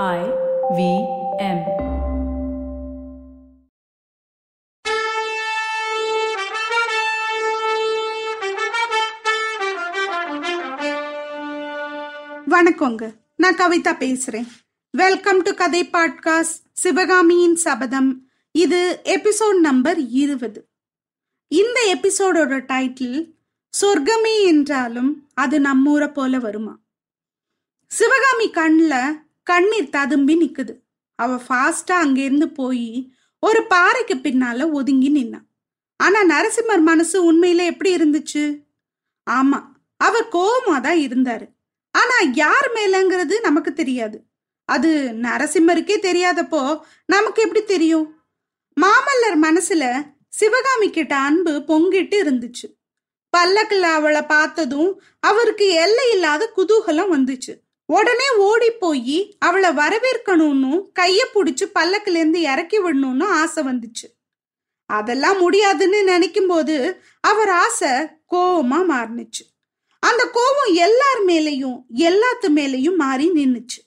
I V M. வணக்கங்க. நான் கவிதா பேசுறேன். வெல்கம் டு கதை பாட்காஸ்ட் சிவகாமியின் சபதம். இது எபிசோட் நம்பர் இருபது. இந்த எபிசோடோட டைட்டில் சொர்க்கமே என்றாலும் அது நம்மூரை போல வருமா? சிவகாமி கண்ணில் கண்ணீர் ததும்பி நிக்குது. அவ ஃபாஸ்டா அங்கிருந்து போய் ஒரு பாறைக்கு பின்னால ஒதுங்கி நின்னான் ஆனா நரசிம்மர் மனசு உண்மையில எப்படி இருந்துச்சு? ஆமா அவர் கோபமா தான் இருந்தாரு. ஆனா யார் மேலங்கிறது நமக்கு தெரியாது. அது நரசிம்மருக்கே தெரியாதப்போ நமக்கு எப்படி தெரியும்? மாமல்லர் மனசுல சிவகாமி கிட்ட அன்பு பொங்கிட்டு இருந்துச்சு. பல்லக்கில் அவளை பார்த்ததும் அவருக்கு எல்லை இல்லாத குதூகலம் வந்துச்சு. உடனே ஓடி போய் அவளை வரவேற்கணும்னு கைய பிடிச்சி பல்லக்குல இருந்து இறக்கி விடணும்னு ஆசை வந்துச்சு. அதெல்லாம் முடியாதுன்னு நினைக்கும் போது அவர் ஆசை கோவமா மாறினுச்சு. அந்த கோபம் எல்லார் மேலையும் எல்லாத்து மேலையும் மாறி நின்னுச்சு.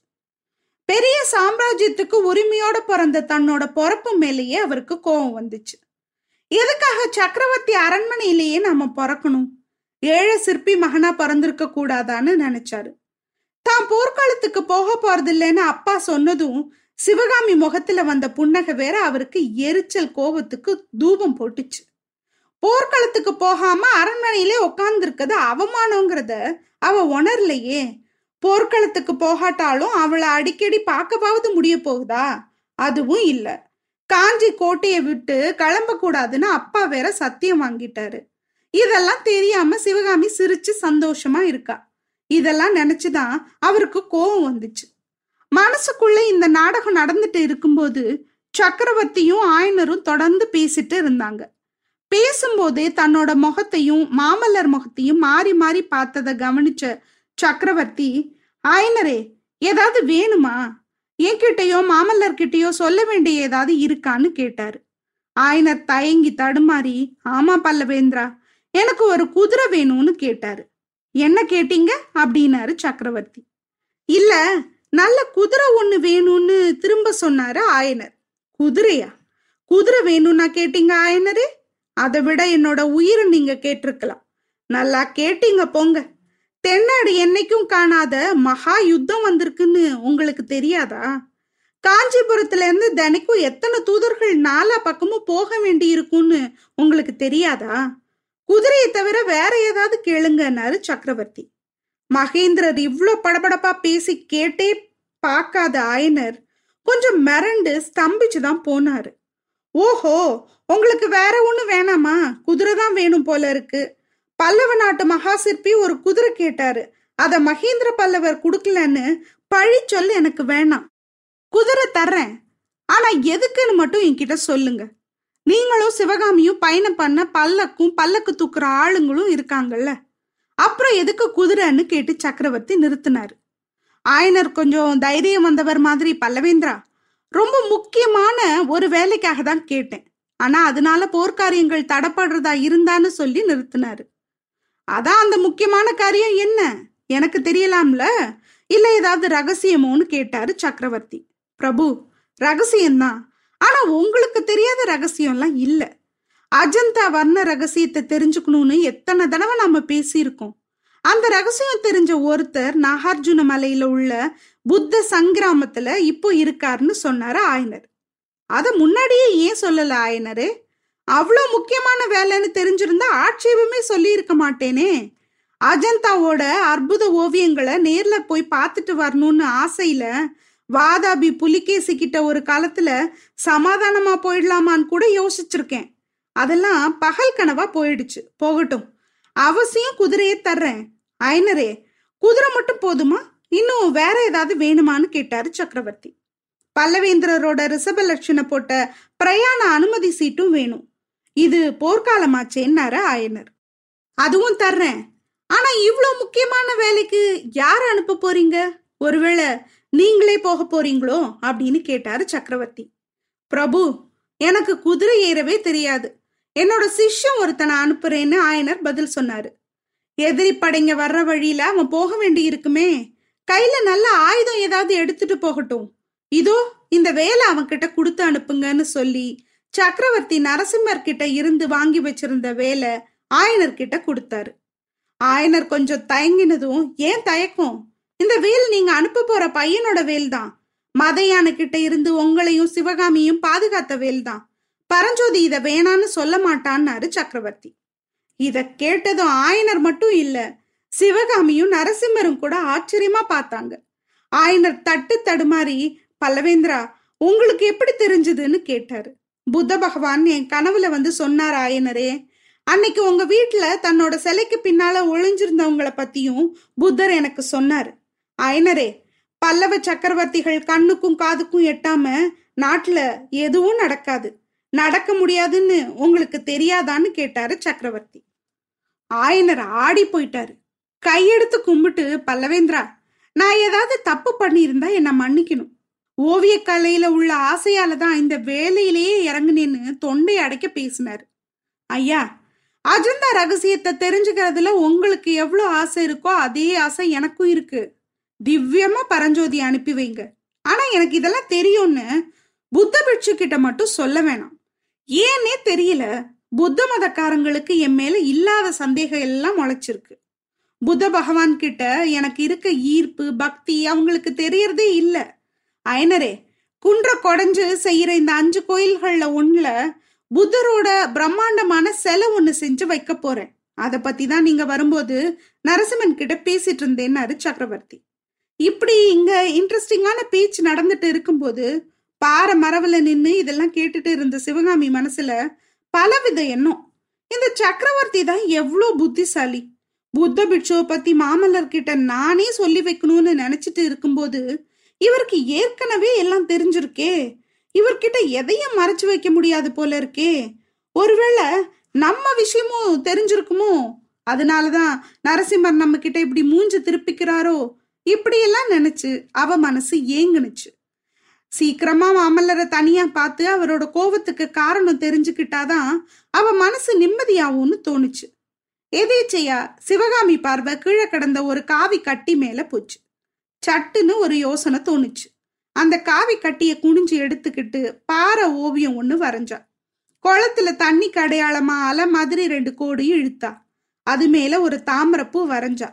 பெரிய சாம்ராஜ்யத்துக்கு உரிமையோட பிறந்த தன்னோட பொறப்பு மேலேயே அவருக்கு கோபம் வந்துச்சு. எதுக்காக சக்கரவர்த்தி அரண்மனையிலேயே நாம பிறக்கணும்? ஏழை சிற்பி மகனா பிறந்திருக்க கூடாதான்னு நினைச்சாரு. தான் போர்க்காலத்துக்கு போக போறதில்லைன்னு அப்பா சொன்னதும் சிவகாமி முகத்துல வந்த புன்னகை வேற அவருக்கு எரிச்சல் கோபத்துக்கு தூபம் போட்டுச்சு. போர்க்களத்துக்கு போகாம அரண்மனையிலே உட்கார்ந்துருக்கிறது அவமானங்கிறத அவ உணரலையே. போர்க்களத்துக்கு போகாட்டாலும் அவளை அடிக்கடி பார்க்கவாவது முடிய போகுதா? அதுவும் இல்ல. காஞ்சி கோட்டையை விட்டு கிளம்ப கூடாதுன்னு அப்பா வேற சத்தியம் வாங்கிட்டாரு. இதெல்லாம் தெரியாம சிவகாமி சிரிச்சு சந்தோஷமா இருக்கா. இதெல்லாம் நினைச்சுதான் அவருக்கு கோபம் வந்துச்சு. மனசுக்குள்ள இந்த நாடகம் நடந்துட்டு இருக்கும்போது சக்கரவர்த்தியும் ஆயனரும் தொடர்ந்து பேசிட்டு இருந்தாங்க. பேசும்போதே தன்னோட முகத்தையும் மாமல்லர் முகத்தையும் மாறி மாறி பார்த்ததை கவனிச்ச சக்கரவர்த்தி ஆயனரே ஏதாவது வேணுமா? என்கிட்டயோ மாமல்லர் கிட்டயோ சொல்ல வேண்டிய ஏதாவது இருக்கான்னு கேட்டாரு. ஆயனர் தயங்கி தடுமாறி ஆமா பல்லவேந்திரா எனக்கு ஒரு குதிரை வேணும்னு கேட்டாரு. என்ன கேட்டீங்க? அப்படின்னாரு சக்கரவர்த்தி. இல்ல நல்ல குதிரை ஒண்ணு வேணும்னு திரும்ப சொன்னாரு ஆயனர். குதிரையா? குதிரை வேணும்னா கேட்டீங்க ஆயனரே? அதை விட என்னோட உயிரை நீங்க கேட்டிருக்கலாம். நல்லா கேட்டீங்க போங்க. தென்னாடு என்னைக்கும் காணாத மகா யுத்தம் வந்திருக்குன்னு உங்களுக்கு தெரியாதா? காஞ்சிபுரத்துல இருந்து தினைக்கும் எத்தனை தூதர்கள் நாலா பக்கமும் போக வேண்டி இருக்கும்னு உங்களுக்கு தெரியாதா? குதிரையை தவிர வேற ஏதாவது கேளுங்கன்னாரு சக்கரவர்த்தி. மகேந்திரர் இவ்வளோ படபடப்பா பேசி கேட்டே பார்க்காத ஆயனர் கொஞ்சம் மிரண்டு ஸ்தம்பிச்சுதான் போனாரு. ஓஹோ உங்களுக்கு வேற ஒன்றும் வேணாமா? குதிரை தான் வேணும் போல இருக்கு. பல்லவ நாட்டு மகா சிற்பி ஒரு குதிரை கேட்டாரு. அத மகேந்திர பல்லவர் கொடுக்கலன்னு பழி சொல் எனக்கு வேணாம். குதிரை தர்றேன். ஆனா எதுக்குன்னு மட்டும் என்கிட்ட சொல்லுங்க. நீங்களும் சிவகாமியும் பயணம் பண்ண பல்லக்கும் பல்லக்கு தூக்குற ஆளுங்களும் இருக்காங்கல்ல. அப்புறம் எதுக்கு குதிரைன்னு கேட்டு சக்கரவர்த்தி நிறுத்தினாரு. ஆயனர் கொஞ்சம் தைரியம் வந்தவர் மாதிரி பல்லவேந்திரா. ரொம்ப முக்கியமான ஒரு வேலைக்காக தான் கேட்டேன். ஆனா அதனால போர்க்காரியங்கள் தடப்படுறதா இருந்தான்னு சொல்லி நிறுத்தினாரு. அதான் அந்த முக்கியமான காரியம் என்ன? எனக்கு தெரியலாம்ல? இல்ல ஏதாவது ரகசியமோன்னு கேட்டாரு சக்கரவர்த்தி. பிரபு ரகசியம்தான். ஆனா உங்களுக்கு தெரியாத ரகசியம்லாம் இல்ல. அஜந்தா வர்ண ரகசியத்தை தெரிஞ்சுக்கணும்னு எத்தனை தடவை நம்ம பேசியிருக்கோம். அந்த ரகசியம் தெரிஞ்ச ஒருத்தர் நாகார்ஜுன மலையில உள்ள புத்த சங்கிராமத்துல இப்போ இருக்காருன்னு சொன்னாரு ஆயனர். அத முன்னாடியே ஏன் சொல்லல ஆயனரே? அவ்வளோ முக்கியமான வேலைன்னு தெரிஞ்சிருந்தா ஆட்சேபமே சொல்லி இருக்க மாட்டேனே. அஜந்தாவோட அற்புத ஓவியங்களை நேர்ல போய் பார்த்துட்டு வரணும்னு ஆசையில வாதாபி புலிகேசி கிட்ட ஒரு காலத்துல சமாதானமா போயிடலாமான்னு கூட யோசிச்சிருக்கேன். அதெல்லாம் பகல் கனவா போயிடுச்சு. போகட்டும். அவசியம் குதிரையை தர்றேன். ஐனரே குதிரை மட்டும் போதுமா? இன்னும் வேற ஏதாவது வேணுமான்னு கேட்டாரு சக்கரவர்த்தி. பல்லவேந்திரரோட ரிஷபலட்சண போட்ட பிரயாண அனுமதி சீட்டும் வேணும். இது போர்க்காலமாச்சேன்னாரு ஆயனர். அதுவும் தர்றேன். ஆனா இவ்வளோ முக்கியமான வேலைக்கு யார் அனுப்ப போறீங்க? ஒருவேளை நீங்களே போக போறீங்களோ அப்படின்னு கேட்டாரு சக்கரவர்த்தி. பிரபு எனக்கு குதிரை ஏறவே தெரியாது. என்னோட சிஷ்யம் ஒருத்தனை அனுப்புறேன்னு ஆயனர் பதில் சொன்னாரு. எதிரி படைங்க வர்ற வழியில அவன் போக வேண்டி இருக்குமே. கையில நல்ல ஆயுதம் ஏதாவது எடுத்துட்டு போகட்டும். இதோ இந்த வேலை அவன்கிட்ட கொடுத்து அனுப்புங்கன்னு சொல்லி சக்கரவர்த்தி நரசிம்மர் கிட்ட இருந்து வாங்கி வச்சிருந்த வேலை ஆயனர் கிட்ட கொடுத்தாரு. ஆயனர் கொஞ்சம் தயங்கினதும் ஏன் தயக்கம்? இந்த வேல் நீங்க அனுப்ப போற பையனோட வேல் தான். மதையான கிட்ட இருந்து உங்களையும் சிவகாமியும் பாதுகாத்த வேல் தான். பரஞ்சோதி இத வேணான்னு சொல்ல மாட்டான்னாரு சக்கரவர்த்தி. இத கேட்டதும் ஆயனர் மட்டும் இல்ல சிவகாமியும் நரசிம்மரும் கூட ஆச்சரியமா பார்த்தாங்க. ஆயனர் தட்டு தடுமாறி பல்லவேந்திரா உங்களுக்கு எப்படி தெரிஞ்சதுன்னு கேட்டாரு. புத்த பகவான் என் கனவுல வந்து சொன்னார் ஆயனரே அன்னைக்கு உங்க வீட்டுல தன்னோட சிலைக்கு பின்னால ஒளிஞ்சிருந்தவங்கள பத்தியும் புத்தர் எனக்கு சொன்னாரு. ஆயனரே பல்லவ சக்கரவர்த்திகள் கண்ணுக்கும் காதுக்கும் எட்டாம நாட்டுல எதுவும் நடக்காது. நடக்க முடியாதுன்னு உங்களுக்கு தெரியாதான்னு கேட்டாரு சக்கரவர்த்தி. ஆயனர் ஆடி போயிட்டாரு. கையெடுத்து கும்பிட்டு பல்லவேந்திரா நான் ஏதாவது தப்பு பண்ணியிருந்தா என்ன மன்னிக்கணும். ஓவிய கலையில உள்ள ஆசையால தான் இந்த வேலையிலேயே இறங்குனேன்னு தொண்டை அடைக்க பேசினாரு. ஐயா அஜந்தா ரகசியத்தை தெரிஞ்சுக்கிறதுல உங்களுக்கு எவ்வளோ ஆசை இருக்கோ அதே ஆசை எனக்கும் இருக்கு. திவ்யமா பரஞ்சோதி அனுப்பி வைங்க. ஆனா எனக்கு இதெல்லாம் தெரியும்னு புத்த பிட்சு கிட்ட மட்டும் சொல்ல வேணாம். ஏன்னே தெரியல புத்த மதக்காரங்களுக்கு என் மேல இல்லாத சந்தேகம் எல்லாம் முளைச்சிருக்கு. புத்த பகவான் கிட்ட எனக்கு இருக்க ஈர்ப்பு பக்தி அவங்களுக்கு தெரியறதே இல்ல. அயனரே குன்ற கொடைஞ்சு செய்யற இந்த அஞ்சு கோயில்கள்ல ஒண்ணுல புத்தரோட பிரம்மாண்டமான செலை ஒண்ணு செஞ்சு வைக்க போறேன். அதை பத்தி தான் நீங்க வரும்போது நரசிம்மன் கிட்ட பேசிட்டு இருந்தேன்னாரு சக்கரவர்த்தி. இப்படி இங்க இன்ட்ரெஸ்டிங்கான பேச்சு நடந்துட்டு இருக்கும்போது பாறை மரவுல நின்று இதெல்லாம் கேட்டுட்டு இருந்த சிவகாமி மனசுல பலவித எண்ணம். இந்த சக்கரவர்த்தி தான் எவ்வளோ புத்திசாலி. புத்த பிட்சோ பத்தி மாமல்லர் கிட்ட நானே சொல்லி வைக்கணும்னு நினைச்சிட்டு இருக்கும்போது இவருக்கு ஏற்கனவே எல்லாம் தெரிஞ்சிருக்கே. இவர்கிட்ட எதையும் மறைச்சு வைக்க முடியாது போல இருக்கே. ஒருவேளை நம்ம விஷயமும் தெரிஞ்சிருக்குமோ? அதனாலதான் நரசிம்மர் நம்ம கிட்ட இப்படி மூஞ்சு திருப்பிக்கிறாரோ? இப்படியெல்லாம் நினைச்சு அவ மனசு ஏங்குனுச்சு. சீக்கிரமா மாமல்லரை தனியா பார்த்து அவரோட கோவத்துக்கு காரணம் தெரிஞ்சுக்கிட்டாதான் அவ மனசு நிம்மதியாகும்னு தோணுச்சு. எதேச்சையா சிவகாமி பார்வை கீழே கிடந்த ஒரு காவி கட்டி மேல போச்சு. சட்டுன்னு ஒரு யோசனை தோணுச்சு. அந்த காவி கட்டிய குனிஞ்சு எடுத்துக்கிட்டு பாறை ஓவியம் ஒன்று வரைஞ்சா. குளத்துல தண்ணி கடையாளமா அலை மாதிரி ரெண்டு கோடு இழுத்தா. அது மேல ஒரு தாமரப்பூ வரைஞ்சா.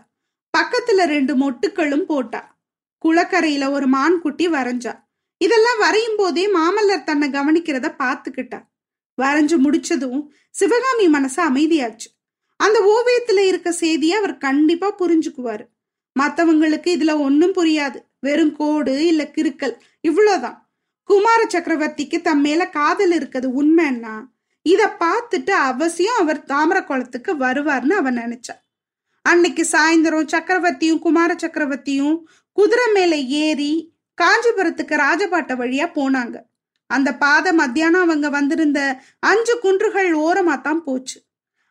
பக்கத்துல ரெண்டு மொட்டுக்களும் போட்டா. குளக்கரையில ஒரு மான் குட்டி வரைஞ்சா. இதெல்லாம் வரையும் போதே மாமல்லர் தன்னை கவனிக்கிறத பார்த்துக்கிட்டா. வரைஞ்சு முடிச்சதும் சிவகாமி மனசு அமைதியாச்சு. அந்த ஓவியத்துல இருக்க செய்தியை அவர் கண்டிப்பா புரிஞ்சுக்குவாரு. மத்தவங்களுக்கு இதுல ஒன்னும் புரியாது. வெறும் கோடு இல்ல கிறுக்கல். இவ்வளவுதான். குமார சக்கரவர்த்திக்கு தம் மேல காதல் இருக்குது உண்மைன்னா இத பார்த்துட்டு அவசியம் அவர் தாமர குளத்துக்கு வருவார்னு அவன் நினைச்சா. அன்னைக்கு சாயந்தரம் சக்கரவர்த்தியும் குமார சக்கரவர்த்தியும் குதிரை மேல ஏறி காஞ்சிபுரத்துக்கு ராஜபாட்டை வழியா போனாங்க. அந்த பாதை மத்தியானம் அவங்க வந்திருந்த அஞ்சு குன்றுகள் ஓரமா தான் போச்சு.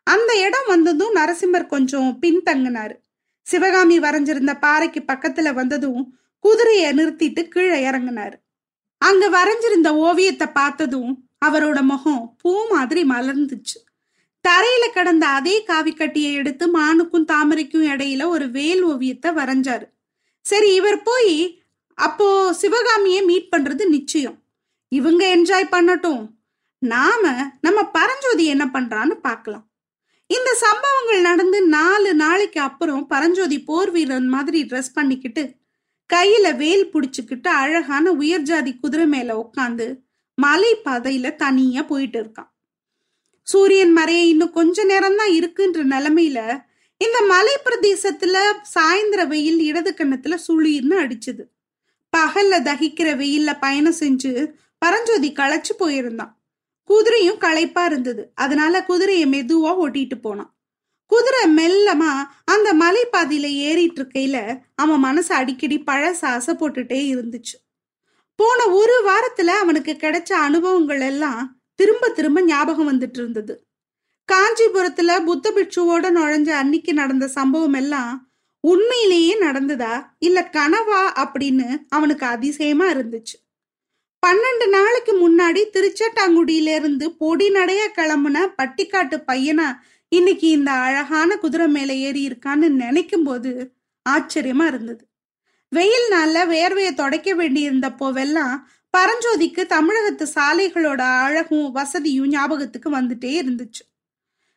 அந்த இடம் வந்ததும் நரசிம்மர் கொஞ்சம் பின்தங்கினாரு. சிவகாமி வரைஞ்சிருந்த பாறைக்கு பக்கத்துல வந்ததும் குதிரையை நிறுத்திட்டு கீழே இறங்கினாரு. அங்க வரைஞ்சிருந்த ஓவியத்தை பார்த்ததும் அவரோட முகம் பூ மாதிரி மலர்ந்துச்சு. தரையில கிடந்த அதே காவிக்கட்டியை எடுத்து மானுக்கும் தாமரைக்கும் இடையில ஒரு வேல் ஓவியத்தை வரைஞ்சாரு. சரி இவர் போய் அப்போ சிவகாமியை மீட் பண்றது நிச்சயம். இவங்க என்ஜாய் பண்ணட்டும். நாம நம்ம பரஞ்சோதி என்ன பண்றான்னு பார்க்கலாம். இந்த சம்பவங்கள் நடந்து நாலு நாளைக்கு அப்புறம் பரஞ்சோதி போர் வீரன் மாதிரி ட்ரெஸ் பண்ணிக்கிட்டு கையில வேல் புடிச்சுக்கிட்டு அழகான உயர் ஜாதி குதிரை மேல உட்காந்து மலை பாதையில தனியா போயிட்டு இருக்கான். சூரியன் மறைய இன்னும் கொஞ்ச நேரம் தான் இருக்குன்ற நிலைமையில இந்த மலை பிரதேசத்துல சாயந்தர வெயில் இடது கண்ணத்துல சுளிர்னு அடிச்சது. பகல்ல தகிக்கிற வெயில்ல பயணம் செஞ்சு பரஞ்சோதி களைச்சு போயிருந்தான். குதிரையும் களைப்பா இருந்தது. அதனால குதிரையை மெதுவா ஓட்டிட்டு போனான். குதிரை மெல்லமா அந்த மலைப்பாதையில ஏறிட்டு இருக்கையில அவன் மனசு அடிக்கடி பழச ஆசை போட்டுட்டே இருந்துச்சு. போன ஒரு வாரத்துல அவனுக்கு கிடைச்ச அனுபவங்கள் எல்லாம் திரும்ப திரும்ப ஞாபகம் வந்துட்டு இருந்தது காஞ்சிபுரத்துல புத்த பிட்சுவோட நுழைஞ்ச அன்னைக்கு நடந்த சம்பவம் எல்லாம் உண்மையிலேயே நடந்ததா இல்ல கனவா அப்படின்னு அவனுக்கு அதிசயமா இருந்துச்சு. பன்னெண்டு நாளைக்கு முன்னாடி திருச்சட்டாங்குடியில இருந்து பொடி நடைய கிளம்புன பட்டிக்காட்டு பையனா இன்னைக்கு இந்த அழகான குதிரை மேல ஏறி இருக்கான்னு நினைக்கும் போது ஆச்சரியமா இருந்தது. வெயில் நாள்ல வேர்வையை தொடக்க வேண்டியிருந்தப்போவெல்லாம் பரஞ்சோதிக்கு தமிழகத்து சாலைகளோட அழகும் வசதியும் ஞாபகத்துக்கு வந்துட்டே இருந்துச்சு.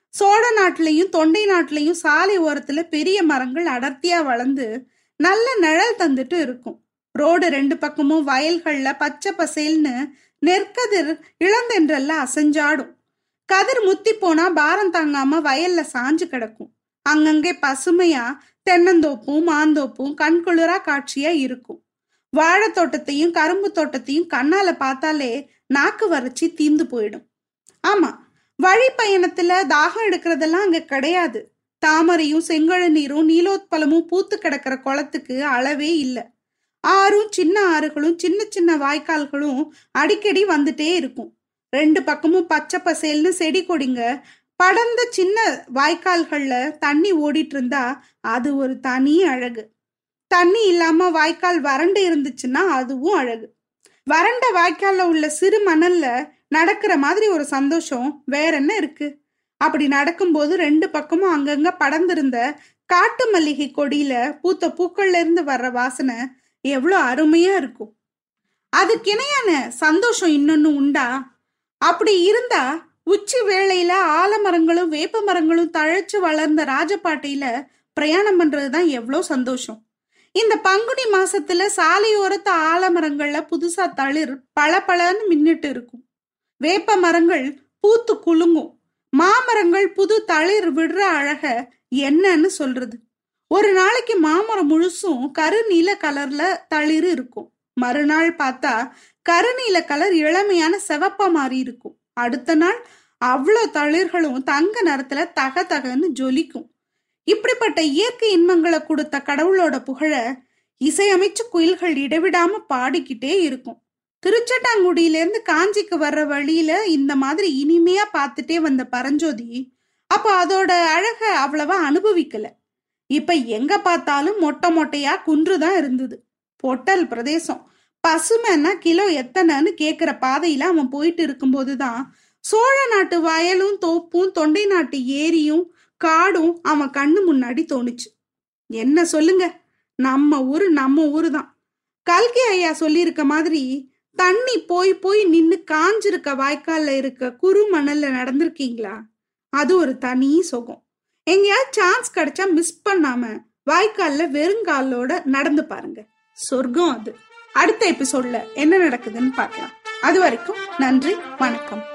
சோழ நாட்டிலையும் தொண்டை நாட்டிலையும் சாலை ஓரத்துல பெரிய மரங்கள் அடர்த்தியா வளர்ந்து நல்ல நிழல் தந்துட்டு இருக்கும். ரோடு ரெண்டு பக்கமும் வயல்கள்ல பச்சை பசேல்னு நெற்கதிர் இளந்தென்றல்ல அசைஞ்சாடும். கதிர் முத்தி போனா பாரம் தாங்காம வயல்ல சாஞ்சு கிடக்கும். அங்கங்கே பசுமையா தென்னந்தோப்பும் மாந்தோப்பும் கண்குளிரா காட்சியா இருக்கும். வாழைத் தோட்டத்தையும் கரும்பு தோட்டத்தையும் கண்ணால பார்த்தாலே நாக்கு வறட்சி தீந்து போயிடும். ஆமா வழி பயணத்துல தாகம் எடுக்கிறதெல்லாம் அங்க கிடையாது. தாமரையும் செங்கழநீரும் நீலோத்பலமும் பூத்து கிடக்கிற குளத்துக்கு அளவே இல்லை. ஆறும் சின்ன ஆறுகளும் சின்ன சின்ன வாய்க்கால்களும் அடிக்கடி வந்துட்டே இருக்கும். ரெண்டு பக்கமும் பச்சை பசேல்னு செடி கொடிங்க. படர்ந்த சின்ன வாய்க்கால்கள்ல தண்ணி ஓடிட்டு இருந்தா அது ஒரு தனி அழகு. தண்ணி இல்லாம வாய்க்கால் வறண்டு இருந்துச்சுன்னா அதுவும் அழகு. வறண்ட வாய்க்கால்ல உள்ள சிறு மணல்ல நடக்கிற மாதிரி ஒரு சந்தோஷம் வேற என்ன இருக்கு? அப்படி நடக்கும்போது ரெண்டு பக்கமும் அங்கங்க படர்ந்திருந்த காட்டு மல்லிகை கொடியில பூத்த பூக்கள்ல இருந்து வர்ற வாசனை எவ்வளோ அருமையா இருக்கும். அதுக்கு இணையான சந்தோஷம் இன்னொன்னு உண்டா? அப்படி இருந்தா உச்சி வேளையில ஆலமரங்களும் வேப்ப மரங்களும் தழைச்சு வளர்ந்த ராஜபாட்டையில பிரயாணம் பண்றதுதான் எவ்வளோ சந்தோஷம். இந்த பங்குனி மாசத்துல சாலையோரத்து ஆலமரங்கள்ல புதுசா தளிர் பளபளன்னு மின்னிட்டு இருக்கும். வேப்ப மரங்கள் பூத்து குலுங்கும். மாமரங்கள் புது தளிர் விடுற அழக என்னன்னு சொல்றது. ஒரு நாளைக்கு மாமரம் முழுசும் கருநீல கலர்ல தளிர் இருக்கும். மறுநாள் பார்த்தா கருநீல கலர் இளமையான செவப்பா மாறி இருக்கும். அடுத்த நாள் அவ்வளோ தளிர்களும் தங்க நிறத்துல தக தகன்னு ஜொலிக்கும். இப்படிப்பட்ட இயற்கை இன்பங்களை கொடுத்த கடவுளோட புகழ இசையமைச்சு குயில்கள் இடைவிடாம பாடிக்கிட்டே இருக்கும். திருச்சட்டாங்குடியிலேருந்து காஞ்சிக்கு வர்ற வழியில இந்த மாதிரி இனிமையா பார்த்துட்டே வந்த பரஞ்சோதி அப்போ அதோட அழக அவ்வளவா அனுபவிக்கல. இப்ப எங்க பார்த்தாலும் மொட்டை மொட்டையா குன்று தான் இருந்தது. பொட்டல் பிரதேசம். பசுமைன்னா கிலோ எத்தனைன்னு கேக்குற பாதையில அவன் போயிட்டு இருக்கும்போதுதான் சோழ நாட்டு வயலும் தோப்பும் தொண்டை நாட்டு ஏரியும் காடும் அவன் கண்ணு முன்னாடி தோணுச்சு. என்ன சொல்லுங்க? நம்ம ஊரு நம்ம ஊரு தான் கல்கி ஐயா சொல்லியிருக்க மாதிரி தண்ணி போய் போய் நின்னு காஞ்சிருக்க வாய்க்கால்ல இருக்க குறு மணல்ல நடந்திருக்கீங்களா? அது ஒரு தனி சுகம். எங்கேயாவது சான்ஸ் கிடைச்சா மிஸ் பண்ணாம வாய்க்கால்ல வெறுங்காலோட நடந்து பாருங்க. சொர்க்கம் அது. அடுத்த எபிசோட்ல என்ன நடக்குதுன்னு பார்க்கலாம். அது வரைக்கும் நன்றி வணக்கம்.